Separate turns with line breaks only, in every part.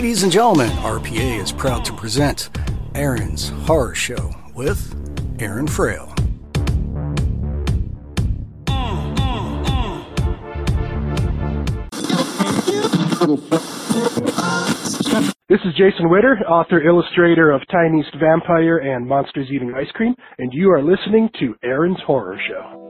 Ladies and gentlemen, RPA is proud to present Aaron's Horror Show with Aaron Frale.
This is Jason Witter, author illustrator of Tiny East Vampire and Monsters Eating Ice Cream, and you are listening to Aaron's Horror Show.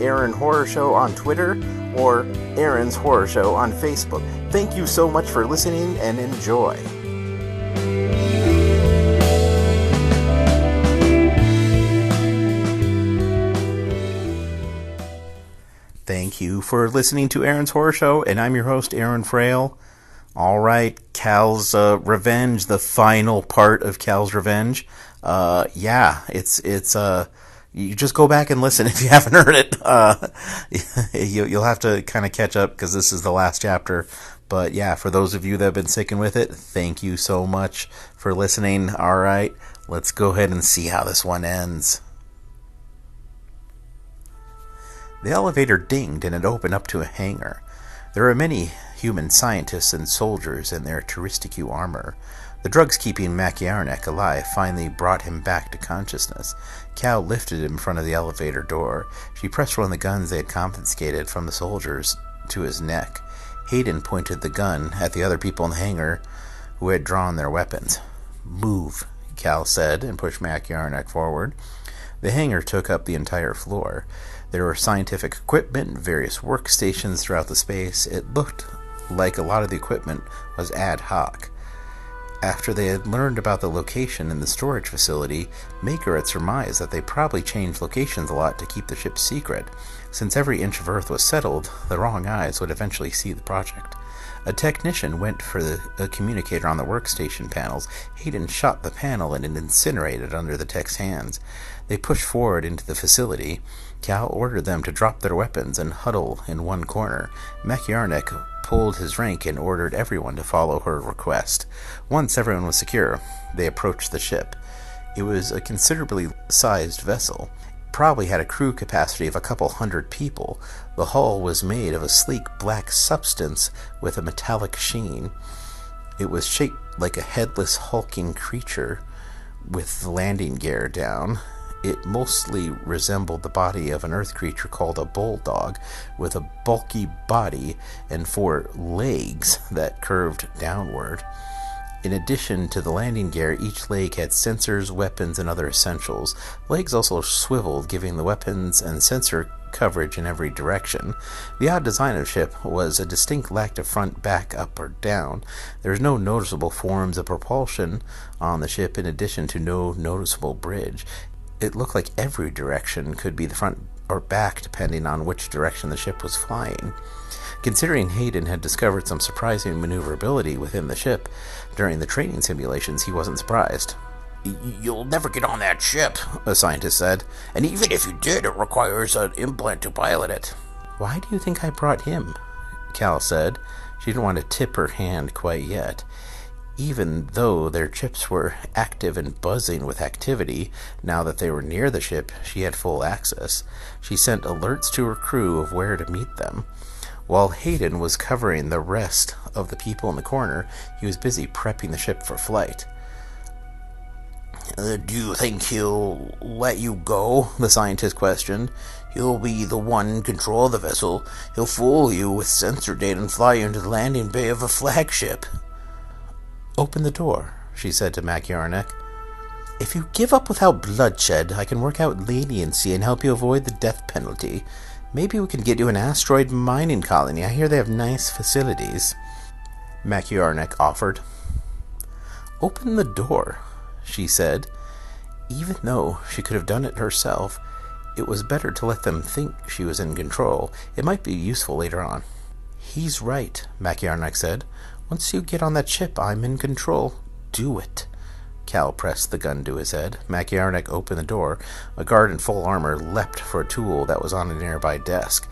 Aaron Horror Show on Twitter, or Aaron's Horror Show on Facebook. Thank you so much for listening and enjoy. Thank you for listening to Aaron's Horror Show, and I'm your host, Aaron Frale. All right, Cal's uh, Revenge, the final part of Cal's Revenge. Uh, yeah, it's it's uh, you just go back and listen if you haven't heard it. Uh, you, you'll have to kind of catch up because this is the last chapter. But yeah, for those of you that have been sticking with it, thank you so much for listening. All right, let's go ahead and see how this one ends. The elevator dinged and it opened up to a hangar. There were many human scientists and soldiers in their Touristicue armor. The drugs keeping Maciarnek alive finally brought him back to consciousness. Cal lifted him in front of the elevator door. She pressed one of the guns they had confiscated from the soldiers to his neck. Hayden pointed the gun at the other people in the hangar who had drawn their weapons. Move, Cal said, and pushed Maciarnek forward. The hangar took up the entire floor. There were scientific equipment, various workstations throughout the space. It looked like a lot of the equipment was ad hoc. After they had learned about the location in the storage facility, Maker had surmised that they probably changed locations a lot to keep the ship secret. Since every inch of Earth was settled, the wrong eyes would eventually see the project. A technician went for the, a communicator on the workstation panels. Hayden shot the panel and it incinerated under the tech's hands. They pushed forward into the facility. Cal ordered them to drop their weapons and huddle in one corner. Maciarnek pulled his rank and ordered everyone to follow her request. Once everyone was secure, they approached the ship. It was a considerably sized vessel. Probably had a crew capacity of a couple hundred people. The hull was made of a sleek black substance with a metallic sheen. It was shaped like a headless, hulking creature with the landing gear down. It mostly resembled the body of an earth creature called a bulldog, with a bulky body and four legs that curved downward. In addition to the landing gear, each leg had sensors, weapons, and other essentials. Legs also swiveled, giving the weapons and sensor coverage in every direction. The odd design of ship was a distinct lack of front, back, up, or down. There was no noticeable forms of propulsion on the ship, in addition to no noticeable bridge. It looked like every direction could be the front or back, depending on which direction the ship was flying. Considering Hayden had discovered some surprising maneuverability within the ship during the training simulations, he wasn't surprised.
You'll never get on that ship, a scientist said. And even if you did, it requires an implant to pilot it.
Why do you think I brought him? Cal said. She didn't want to tip her hand quite yet. Even though their chips were active and buzzing with activity, now that they were near the ship, she had full access. She sent alerts to her crew of where to meet them. While Hayden was covering the rest of the people in the corner, he was busy prepping the ship for flight.
Uh, do you think he'll let you go? The scientist questioned. He'll be the one in control of the vessel. He'll fool you with sensor data and fly you into the landing bay of a flagship.
Open the door, she said to Mac Yarnek. If you give up without bloodshed, I can work out leniency and help you avoid the death penalty. Maybe we can get you an asteroid mining colony. I hear they have nice facilities. Mac Yarnek offered. Open the door, she said. Even though she could have done it herself, it was better to let them think she was in control. It might be useful later on. He's right, Maciarnik said. Once you get on that ship, I'm in control. Do it. Cal pressed the gun to his head. Maciarnik opened the door. A guard in full armor leapt for a tool that was on a nearby desk.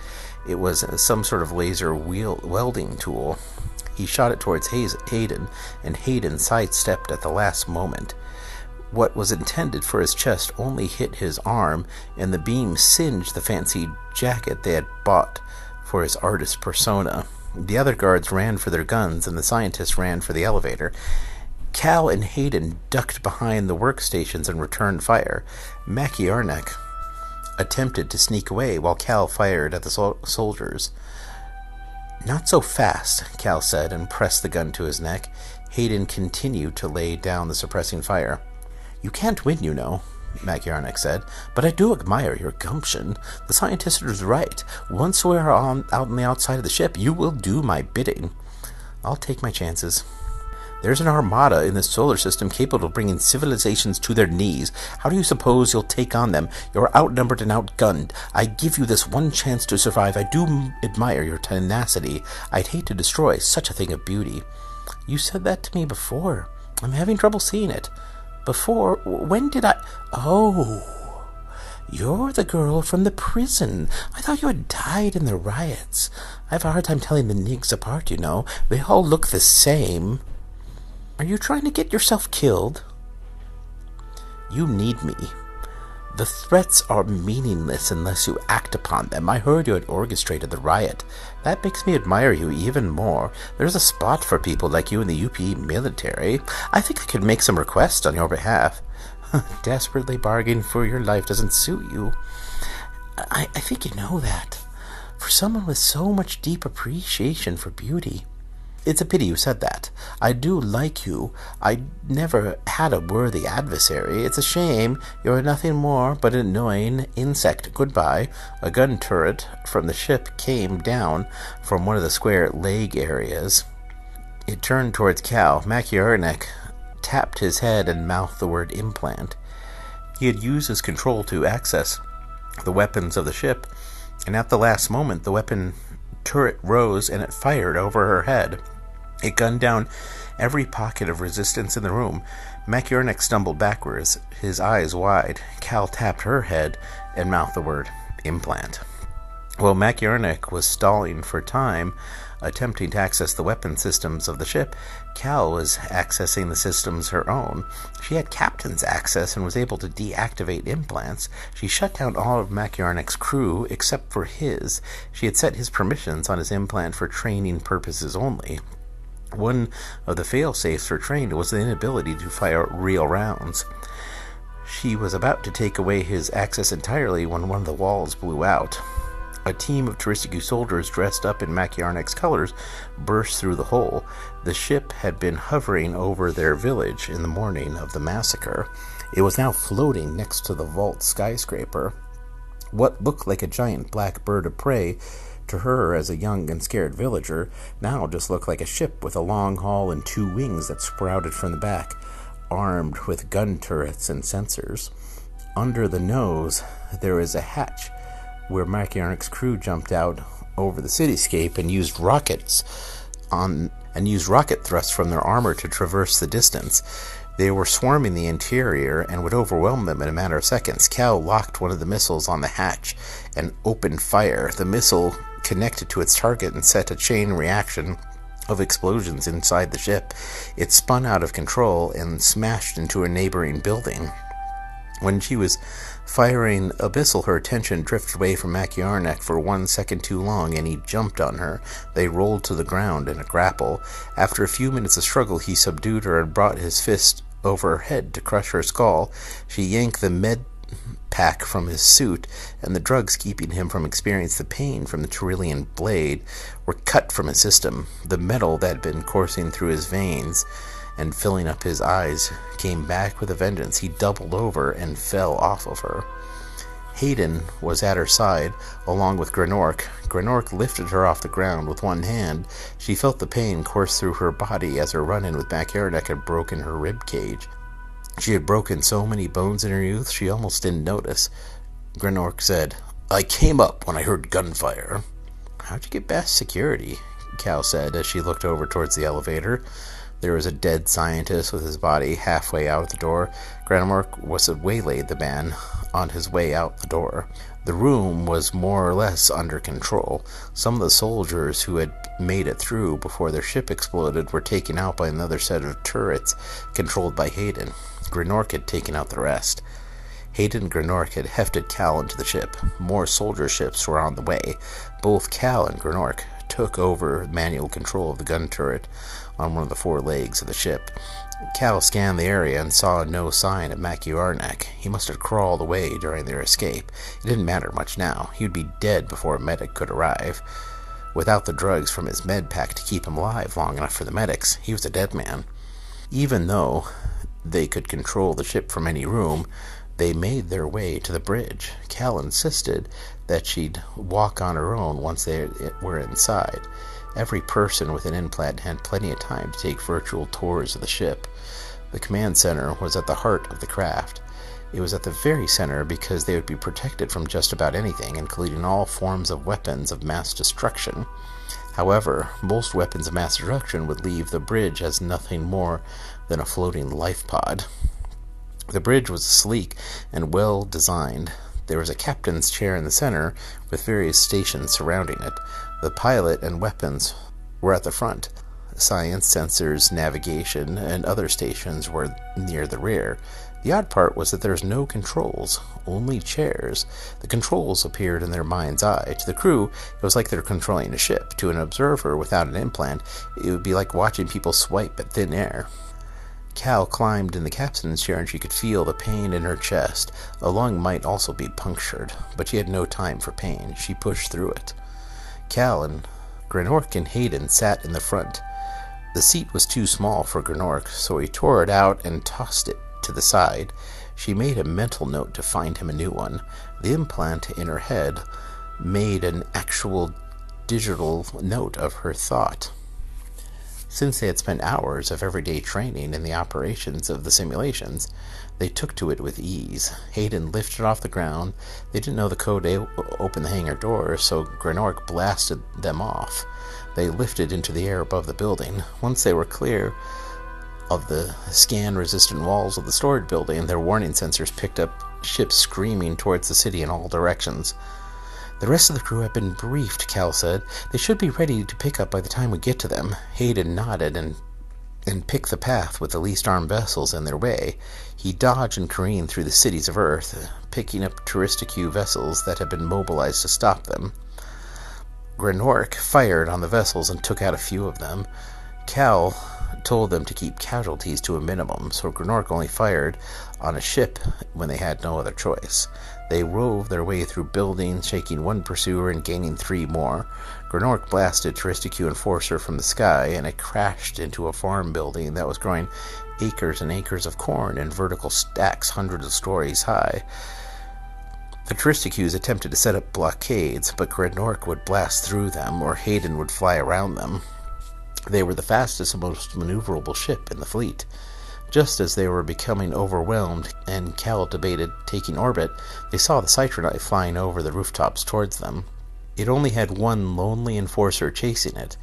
It was some sort of laser welding tool. He shot it towards Hayden, and Hayden sidestepped at the last moment. What was intended for his chest only hit his arm, and the beam singed the fancy jacket they had bought for his artist persona. The other guards ran for their guns, and the scientists ran for the elevator. Cal and Hayden ducked behind the workstations and returned fire. Maciarnek attempted to sneak away while Cal fired at the sol- soldiers. Not so fast, Cal said and pressed the gun to his neck. Hayden continued to lay down the suppressing fire. You can't win, you know, Maciarnik said, but I do admire your gumption. The scientist is right. Once we're on, out on the outside of the ship, you will do my bidding. I'll take my chances. There's an armada in the solar system capable of bringing civilizations to their knees. How do you suppose you'll take on them? You're outnumbered and outgunned. I give you this one chance to survive. I do admire your tenacity. I'd hate to destroy such a thing of beauty. You said that to me before. I'm having trouble seeing it. Before, when did I. Oh, you're the girl from the prison. I thought you had died in the riots. I have a hard time telling the nigs apart, you know. They all look the same. Are you trying to get yourself killed? You need me. The threats are meaningless unless you act upon them. I heard you had orchestrated the riot. That makes me admire you even more. There's a spot for people like you in the UPE military. I think I could make some requests on your behalf. Desperately bargaining for your life doesn't suit you. I, I think you know that. For someone with so much deep appreciation for beauty, it's a pity you said that. I do like you. I never had a worthy adversary. It's a shame you're nothing more but an annoying insect. Goodbye. A gun turret from the ship came down from one of the square leg areas. It turned towards Cal. Maciarnik tapped his head and mouthed the word implant. He had used his control to access the weapons of the ship, and at the last moment the weapon turret rose and it fired over her head. It gunned down every pocket of resistance in the room. Maciarnik stumbled backwards, his eyes wide. Cal tapped her head and mouthed the word implant. While Maciarnik was stalling for time, attempting to access the weapon systems of the ship, Cal was accessing the systems her own. She had captain's access and was able to deactivate implants. She shut down all of Maciarnik's crew except for his. She had set his permissions on his implant for training purposes only. One of the fail-safes for trained was the inability to fire real rounds. She was about to take away his access entirely when one of the walls blew out. A team of Touristic soldiers dressed up in Maciarnik's colors burst through the hole. The ship had been hovering over their village in the morning of the massacre. It was now floating next to the vault skyscraper. What looked like a giant black bird of prey to her as a young and scared villager, now just looked like a ship with a long hull and two wings that sprouted from the back, armed with gun turrets and sensors. Under the nose, there was a hatch where Maciarnik's crew jumped out over the cityscape and used rockets on and used rocket thrusts from their armor to traverse the distance. They were swarming the interior and would overwhelm them in a matter of seconds. Cal locked one of the missiles on the hatch and opened fire. The missile connected to its target and set a chain reaction of explosions inside the ship. It spun out of control and smashed into a neighboring building. When she was firing a Abyssal, her attention drifted away from Maciarnik for one second too long, and he jumped on her. They rolled to the ground in a grapple. After a few minutes of struggle, he subdued her and brought his fist over her head to crush her skull. She yanked the med pack from his suit, and the drugs keeping him from experiencing the pain from the Trillian blade were cut from his system. The metal that had been coursing through his veins and filling up his eyes came back with a vengeance. He doubled over and fell off of her. Hayden was at her side, along with Grenork. Grenork lifted her off the ground with one hand. She felt the pain course through her body as her run-in with Macaranek had broken her rib cage. She had broken so many bones in her youth she almost didn't notice. Grenork said, I came up when I heard gunfire. How'd you get past security? Cal said as she looked over towards the elevator. There was a dead scientist with his body halfway out the door. Grenork was waylaid the man on his way out the door. The room was more or less under control. Some of the soldiers who had made it through before their ship exploded were taken out by another set of turrets controlled by Hayden. Grenork had taken out the rest. Hayden and Grenork had hefted Cal into the ship. More soldier ships were on the way. Both Cal and Grenork took over manual control of the gun turret on one of the four legs of the ship. Cal scanned the area and saw no sign of Maciarnak. He must have crawled away during their escape. It didn't matter much now. He would be dead before a medic could arrive. Without the drugs from his med pack to keep him alive long enough for the medics, he was a dead man. Even though they could control the ship from any room, they made their way to the bridge. Cal insisted that she'd walk on her own once they were inside. Every person with an implant had plenty of time to take virtual tours of the ship. The command center was at the heart of the craft. It was at the very center because they would be protected from just about anything, including all forms of weapons of mass destruction. However, most weapons of mass destruction would leave the bridge as nothing more than a floating life pod. The bridge was sleek and well designed. There was a captain's chair in the center, with various stations surrounding it. The pilot and weapons were at the front. Science, sensors, navigation, and other stations were near the rear. The odd part was that there was no controls, only chairs. The controls appeared in their mind's eye. To the crew, it was like they were controlling a ship. To an observer without an implant, it would be like watching people swipe at thin air. Cal climbed in the captain's chair and she could feel the pain in her chest. A lung might also be punctured, but she had no time for pain. She pushed through it. Cal and Grenork and Hayden sat in the front. The seat was too small for Grenork, so he tore it out and tossed it to the side. She made a mental note to find him a new one. The implant in her head made an actual digital note of her thought. Since they had spent hours of everyday training in the operations of the simulations, they took to it with ease. Hayden lifted off the ground. They didn't know the code to open the hangar door, so Grenork blasted them off. They lifted into the air above the building. Once they were clear of the scan resistant walls of the storage building, their warning sensors picked up ships screaming towards the city in all directions. The rest of the crew have been briefed, Cal said. They should be ready to pick up by the time we get to them. Hayden nodded and and picked the path with the least armed vessels in their way. He dodged and careened through the cities of Earth, picking up Touristique vessels that had been mobilized to stop them. Grenork fired on the vessels and took out a few of them. Cal told them to keep casualties to a minimum, so Grenork only fired on a ship when they had no other choice. They rove their way through buildings, shaking one pursuer and gaining three more. Grenork blasted Touristique Enforcer from the sky, and it crashed into a farm building that was growing acres and acres of corn in vertical stacks hundreds of stories high. The Touristiques attempted to set up blockades, but Grenork would blast through them, or Hayden would fly around them. They were the fastest and most maneuverable ship in the fleet. Just as they were becoming overwhelmed and Cal debated taking orbit, they saw the Citronite flying over the rooftops towards them. It only had one lonely enforcer chasing it,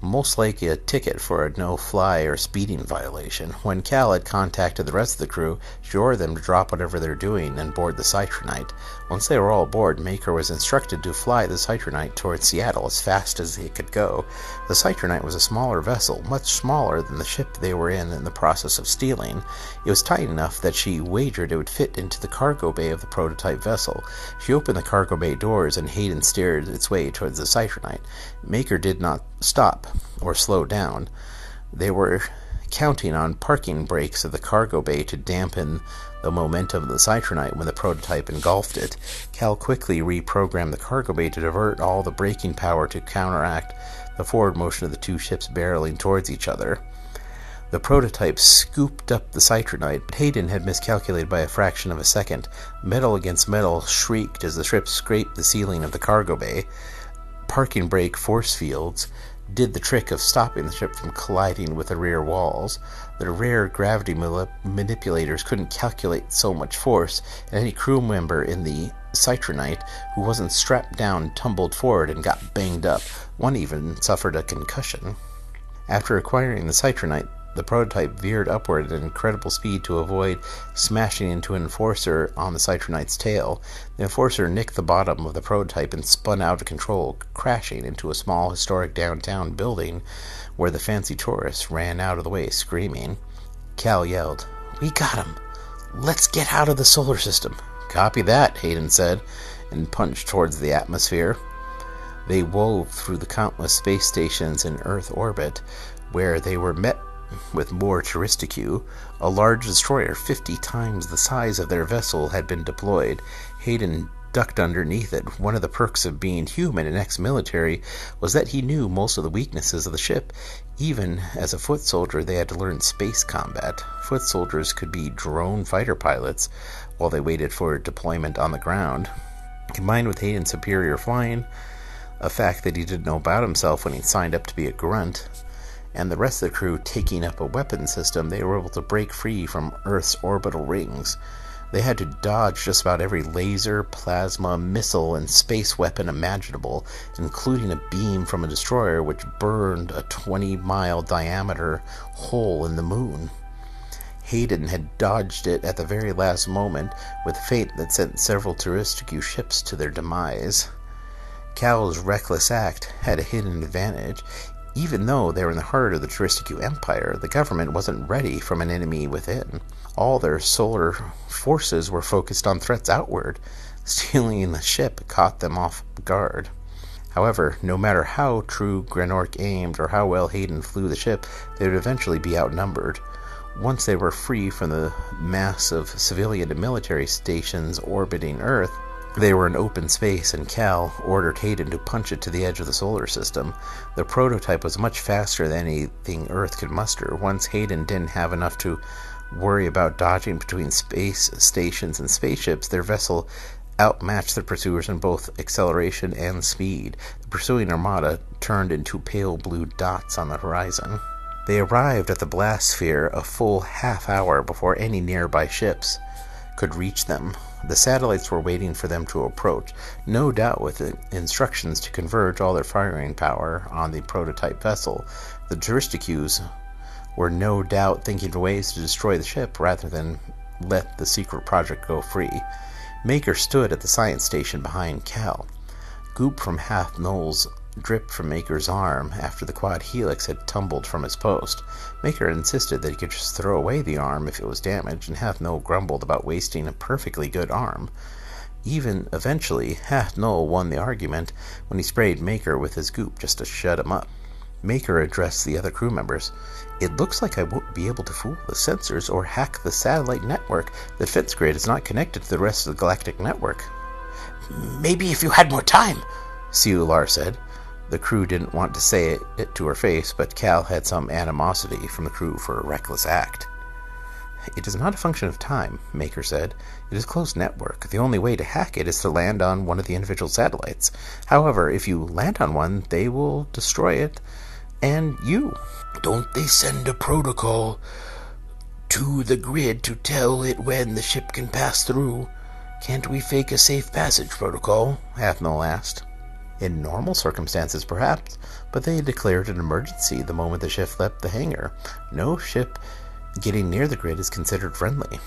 most likely a ticket for a no-fly or speeding violation. When Cal had contacted the rest of the crew, she ordered them to drop whatever they're doing and board the Citronite. Once they were all aboard, Maker was instructed to fly the Citronite towards Seattle as fast as it could go. The Citronite was a smaller vessel, much smaller than the ship they were in in the process of stealing. It was tight enough that she wagered it would fit into the cargo bay of the prototype vessel. She opened the cargo bay doors and Hayden steered its way towards the Citronite. Maker did not stop or slow down. They were counting on parking brakes of the cargo bay to dampen the momentum of the Citronite when the prototype engulfed it. Cal quickly reprogrammed the cargo bay to divert all the braking power to counteract the forward motion of the two ships barreling towards each other. The prototype scooped up the citronite, but Hayden had miscalculated by a fraction of a second. Metal against metal shrieked as the ship scraped the ceiling of the cargo bay. Parking brake force fields did the trick of stopping the ship from colliding with the rear walls. The rear gravity manipulators couldn't calculate so much force, and any crew member in the Citronite who wasn't strapped down tumbled forward and got banged up. One even suffered a concussion. After acquiring the Citronite, the prototype veered upward at incredible speed to avoid smashing into an enforcer on the Citronite's tail. The enforcer nicked the bottom of the prototype and spun out of control, crashing into a small historic downtown building where the fancy tourists ran out of the way screaming. Cal yelled, We got him! Let's get out of the solar system! Copy that, Hayden said, and punched towards the atmosphere. They wove through the countless space stations in Earth orbit, where they were met with more Touristicue, a large destroyer fifty times the size of their vessel had been deployed. Hayden ducked underneath it. One of the perks of being human and ex military was that he knew most of the weaknesses of the ship. Even as a foot soldier, they had to learn space combat. Foot soldiers could be drone fighter pilots while they waited for deployment on the ground. Combined with Hayden's superior flying, a fact that he didn't know about himself when he signed up to be a grunt, and the rest of the crew taking up a weapon system, they were able to break free from Earth's orbital rings. They had to dodge just about every laser, plasma, missile, and space weapon imaginable, including a beam from a destroyer which burned a 20 mile diameter hole in the moon. Hayden had dodged it at the very last moment with fate that sent several Touristicue ships to their demise. Cal's reckless act had a hidden advantage. Even though they were in the heart of the Touristicue Empire, the government wasn't ready from an enemy within. All their solar forces were focused on threats outward. Stealing the ship caught them off guard. However, no matter how true Grenork aimed or how well Hayden flew the ship, they would eventually be outnumbered. Once they were free from the mass of civilian and military stations orbiting Earth, they were in open space, and Cal ordered Hayden to punch it to the edge of the solar system. The prototype was much faster than anything Earth could muster. Once Hayden didn't have enough to worry about dodging between space stations and spaceships, their vessel outmatched the pursuers in both acceleration and speed. The pursuing armada turned into pale blue dots on the horizon. They arrived at the blast sphere a full half hour before any nearby ships could reach them. The satellites were waiting for them to approach, no doubt with instructions to converge all their firing power on the prototype vessel. The Touristicues were no doubt thinking of ways to destroy the ship rather than let the secret project go free. Maker stood at the science station behind Cal. Goop from Half Null's dripped from Maker's arm after the quad helix had tumbled from its post. Maker insisted that he could just throw away the arm if it was damaged, and Half Null grumbled about wasting a perfectly good arm. Even eventually, Half Null won the argument when he sprayed Maker with his goop just to shut him up. Maker addressed the other crew members. It looks like I won't be able to fool the sensors or hack the satellite network. The Fence Grid is not connected to the rest of the galactic network.
Maybe if you had more time,
Sealar said. The crew didn't want to say it, to her face, but Cal had some animosity from the crew for a reckless act. It is not a function of time, Maker said. It is closed network. The only way to hack it is to land on one of the individual satellites. However, if you land on one, they will destroy it and you.
Don't they send a protocol to the grid to tell it when the ship can pass through? Can't we fake a safe passage protocol? Half Null asked.
In normal circumstances, perhaps, but they declared an emergency the moment the ship left the hangar. No ship getting near the grid is considered friendly.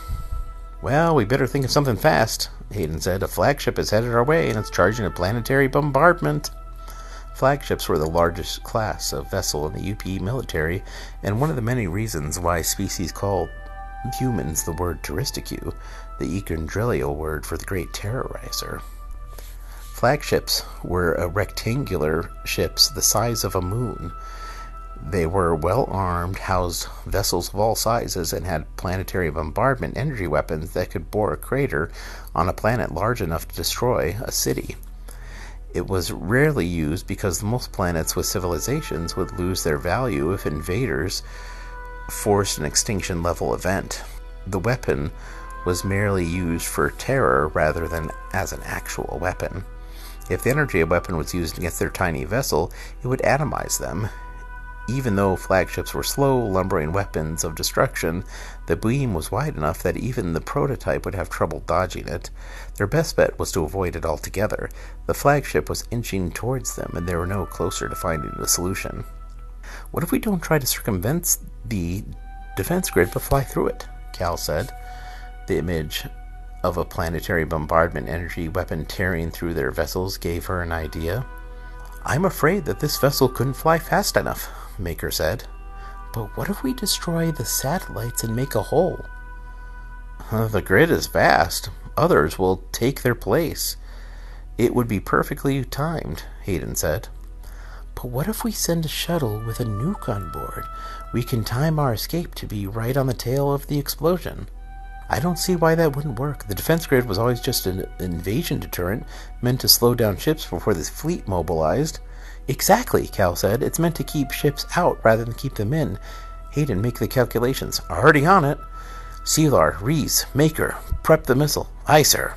Well, we better think of something fast, Hayden said. A flagship is headed our way, and it's charging a planetary bombardment. Flagships were the largest class of vessel in the UP military, and one of the many reasons why species called humans the word Touristicue, the Echondrilio word for the Great Terrorizer. Flagships were rectangular ships the size of a moon. They were well armed, housed vessels of all sizes, and had planetary bombardment energy weapons that could bore a crater on a planet large enough to destroy a city. It was rarely used because most planets with civilizations would lose their value if invaders forced an extinction level event. The weapon was merely used for terror rather than as an actual weapon. If the energy weapon was used against their tiny vessel, it would atomize them. Even though flagships were slow, lumbering weapons of destruction, the beam was wide enough that even the prototype would have trouble dodging it. Their best bet was to avoid it altogether. The flagship was inching towards them, and they were no closer to finding a solution. What if we don't try to circumvent the defense grid but fly through it? Cal said. The image of a planetary bombardment energy weapon tearing through their vessels gave her an idea. I'm afraid that this vessel couldn't fly fast enough, Maker said. But what if we destroy the satellites and make a hole? The grid is vast. Others will take their place. It would be perfectly timed, Hayden said. But what if we send a shuttle with a nuke on board? We can time our escape to be right on the tail of the explosion. I don't see why that wouldn't work. The defense grid was always just an invasion deterrent meant to slow down ships before the fleet mobilized. Exactly, Cal said. It's meant to keep ships out rather than keep them in. Hayden, make the calculations. Already on it. Sealar, Reese, Maker, prep the missile. Aye, sir.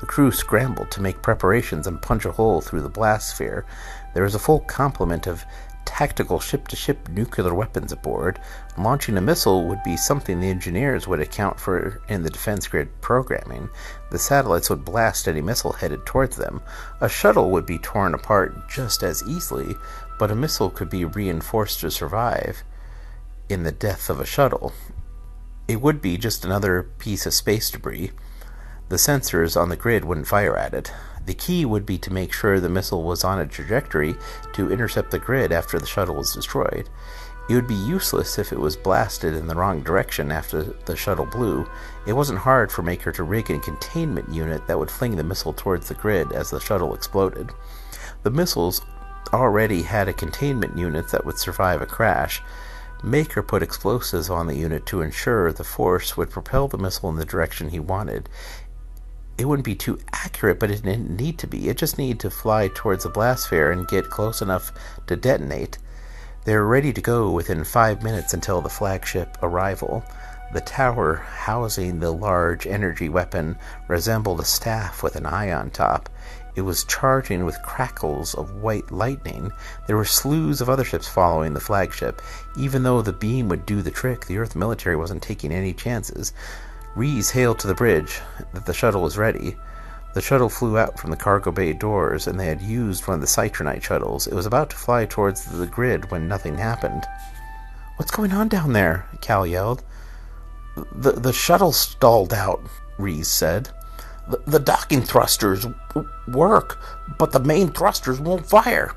The crew scrambled to make preparations and punch a hole through the blast sphere. There was a full complement of tactical ship to ship nuclear weapons aboard. Launching a missile would be something the engineers would account for in the defense grid programming. The satellites would blast any missile headed towards them. A shuttle would be torn apart just as easily, but a missile could be reinforced to survive in the death of a shuttle. It would be just another piece of space debris. The sensors on the grid wouldn't fire at it. The key would be to make sure the missile was on a trajectory to intercept the grid after the shuttle was destroyed. It would be useless if it was blasted in the wrong direction after the shuttle blew. It wasn't hard for Maker to rig a containment unit that would fling the missile towards the grid as the shuttle exploded. The missiles already had a containment unit that would survive a crash. Maker put explosives on the unit to ensure the force would propel the missile in the direction he wanted it wouldn't be too accurate, but it didn't need to be. It just needed to fly towards the blast sphere and get close enough to detonate. They were ready to go within five minutes until the flagship arrival. The tower housing the large energy weapon resembled a staff with an eye on top. It was charging with crackles of white lightning. There were slews of other ships following the flagship. Even though the beam would do the trick, the Earth military wasn't taking any chances. Rees hailed to the bridge that the shuttle was ready. The shuttle flew out from the cargo bay doors, and they had used one of the Citronite shuttles. It was about to fly towards the grid when nothing happened. What's going on down there? Cal yelled. The, the shuttle stalled out, Rees said. The, the docking thrusters w- work, but the main thrusters won't fire.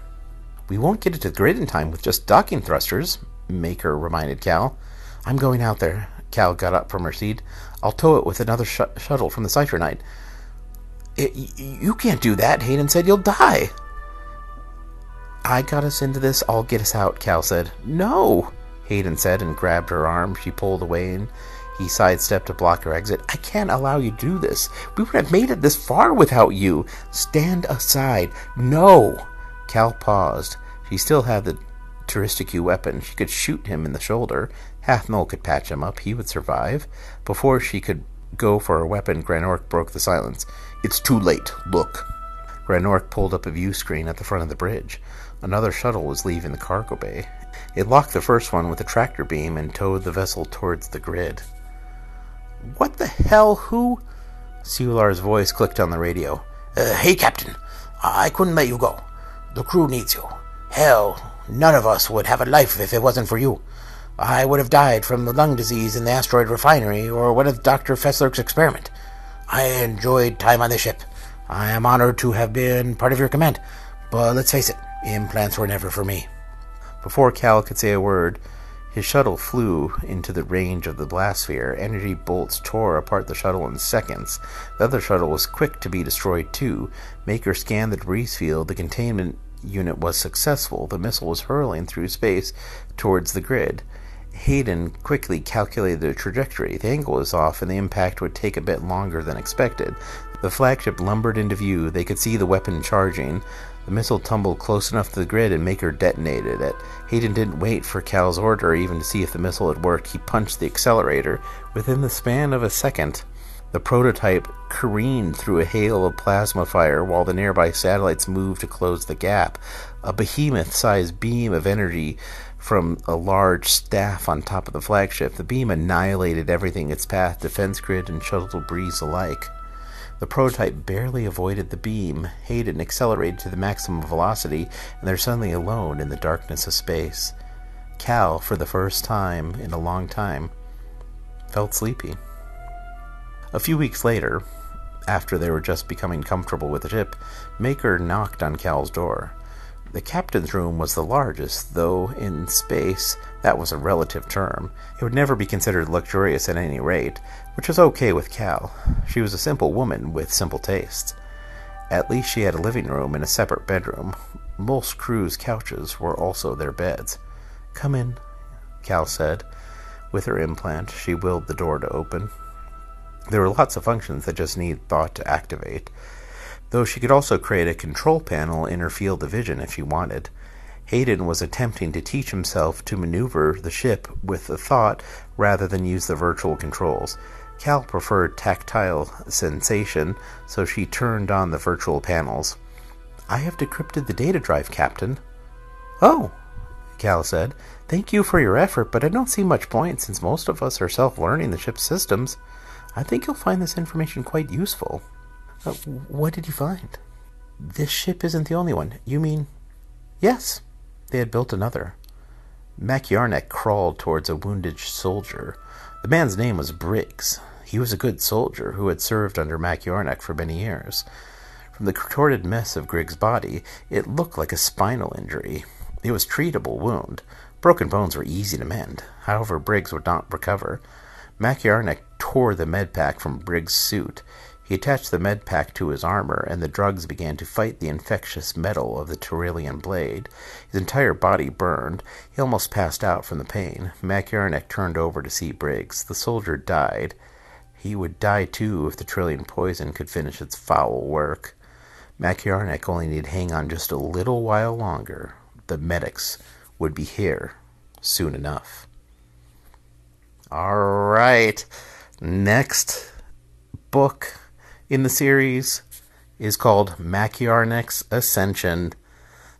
We won't get it to the grid in time with just docking thrusters, Maker reminded Cal. I'm going out there. Cal got up from her seat. I'll tow it with another sh- shuttle from the Citronite. you can't do that, Hayden said. You'll die. I got us into this. I'll get us out, Cal said. No, Hayden said and grabbed her arm. She pulled away and he sidestepped to block her exit. I can't allow you to do this. We would have made it this far without you. Stand aside. No. Cal paused. She still had the Touristic weapon. She could shoot him in the shoulder. Hathmel could patch him up. He would survive. Before she could go for her weapon, Granork broke the silence. It's too late. Look. Granork pulled up a view screen at the front of the bridge. Another shuttle was leaving the cargo bay. It locked the first one with a tractor beam and towed the vessel towards the grid. What the hell? Who? Sealar's voice clicked on the radio. Uh, hey, Captain. I couldn't let you go. The crew needs you. Hell, none of us would have a life if it wasn't for you. I would have died from the lung disease in the asteroid refinery or one of Dr. Fessler's experiment. I enjoyed time on the ship. I am honored to have been part of your command. But let's face it, implants were never for me. Before Cal could say a word, his shuttle flew into the range of the blast sphere. Energy bolts tore apart the shuttle in seconds. The other shuttle was quick to be destroyed too. Maker scanned the debris field. The containment unit was successful. The missile was hurling through space towards the grid. Hayden quickly calculated the trajectory. The angle was off, and the impact would take a bit longer than expected. The flagship lumbered into view. They could see the weapon charging. The missile tumbled close enough to the grid and Maker detonated it. Hayden didn't wait for Cal's order even to see if the missile had worked. He punched the accelerator. Within the span of a second, the prototype careened through a hail of plasma fire while the nearby satellites moved to close the gap. A behemoth sized beam of energy from a large staff on top of the flagship. The beam annihilated everything its path, defense grid, and shuttle debris alike. The prototype barely avoided the beam. Hayden accelerated to the maximum velocity, and they're suddenly alone in the darkness of space. Cal, for the first time in a long time, felt sleepy. A few weeks later, after they were just becoming comfortable with the ship, Maker knocked on Cal's door. The captain's room was the largest, though in space that was a relative term. It would never be considered luxurious at any rate, which was okay with Cal. She was a simple woman with simple tastes. At least she had a living room and a separate bedroom. Most crew's couches were also their beds. Come in, Cal said. With her implant, she willed the door to open. There were lots of functions that just need thought to activate though she could also create a control panel in her field of vision if she wanted. Hayden was attempting to teach himself to maneuver the ship with the thought rather than use the virtual controls. Cal preferred tactile sensation, so she turned on the virtual panels. I have decrypted the data drive, Captain. Oh, Cal said. Thank you for your effort, but I don't see much point since most of us are self learning the ship's systems. I think you'll find this information quite useful. Uh, what did you find? This ship isn't the only one. You mean. Yes, they had built another. Mac Yarnek crawled towards a wounded soldier. The man's name was Briggs. He was a good soldier who had served under Mac Yarnek for many years. From the contorted mess of Briggs' body, it looked like a spinal injury. It was treatable wound. Broken bones were easy to mend. However, Briggs would not recover. Mac Yarnek tore the med pack from Briggs' suit. He attached the med pack to his armor, and the drugs began to fight the infectious metal of the Turelian blade. His entire body burned. He almost passed out from the pain. Yarnek turned over to see Briggs. The soldier died. He would die too if the Turelian poison could finish its foul work. Yarnek only needed to hang on just a little while longer. The medics would be here soon enough. All right. Next book in the series is called Mac Yarnek's Ascension.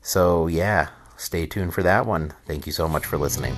So, yeah, stay tuned for that one. Thank you so much for listening.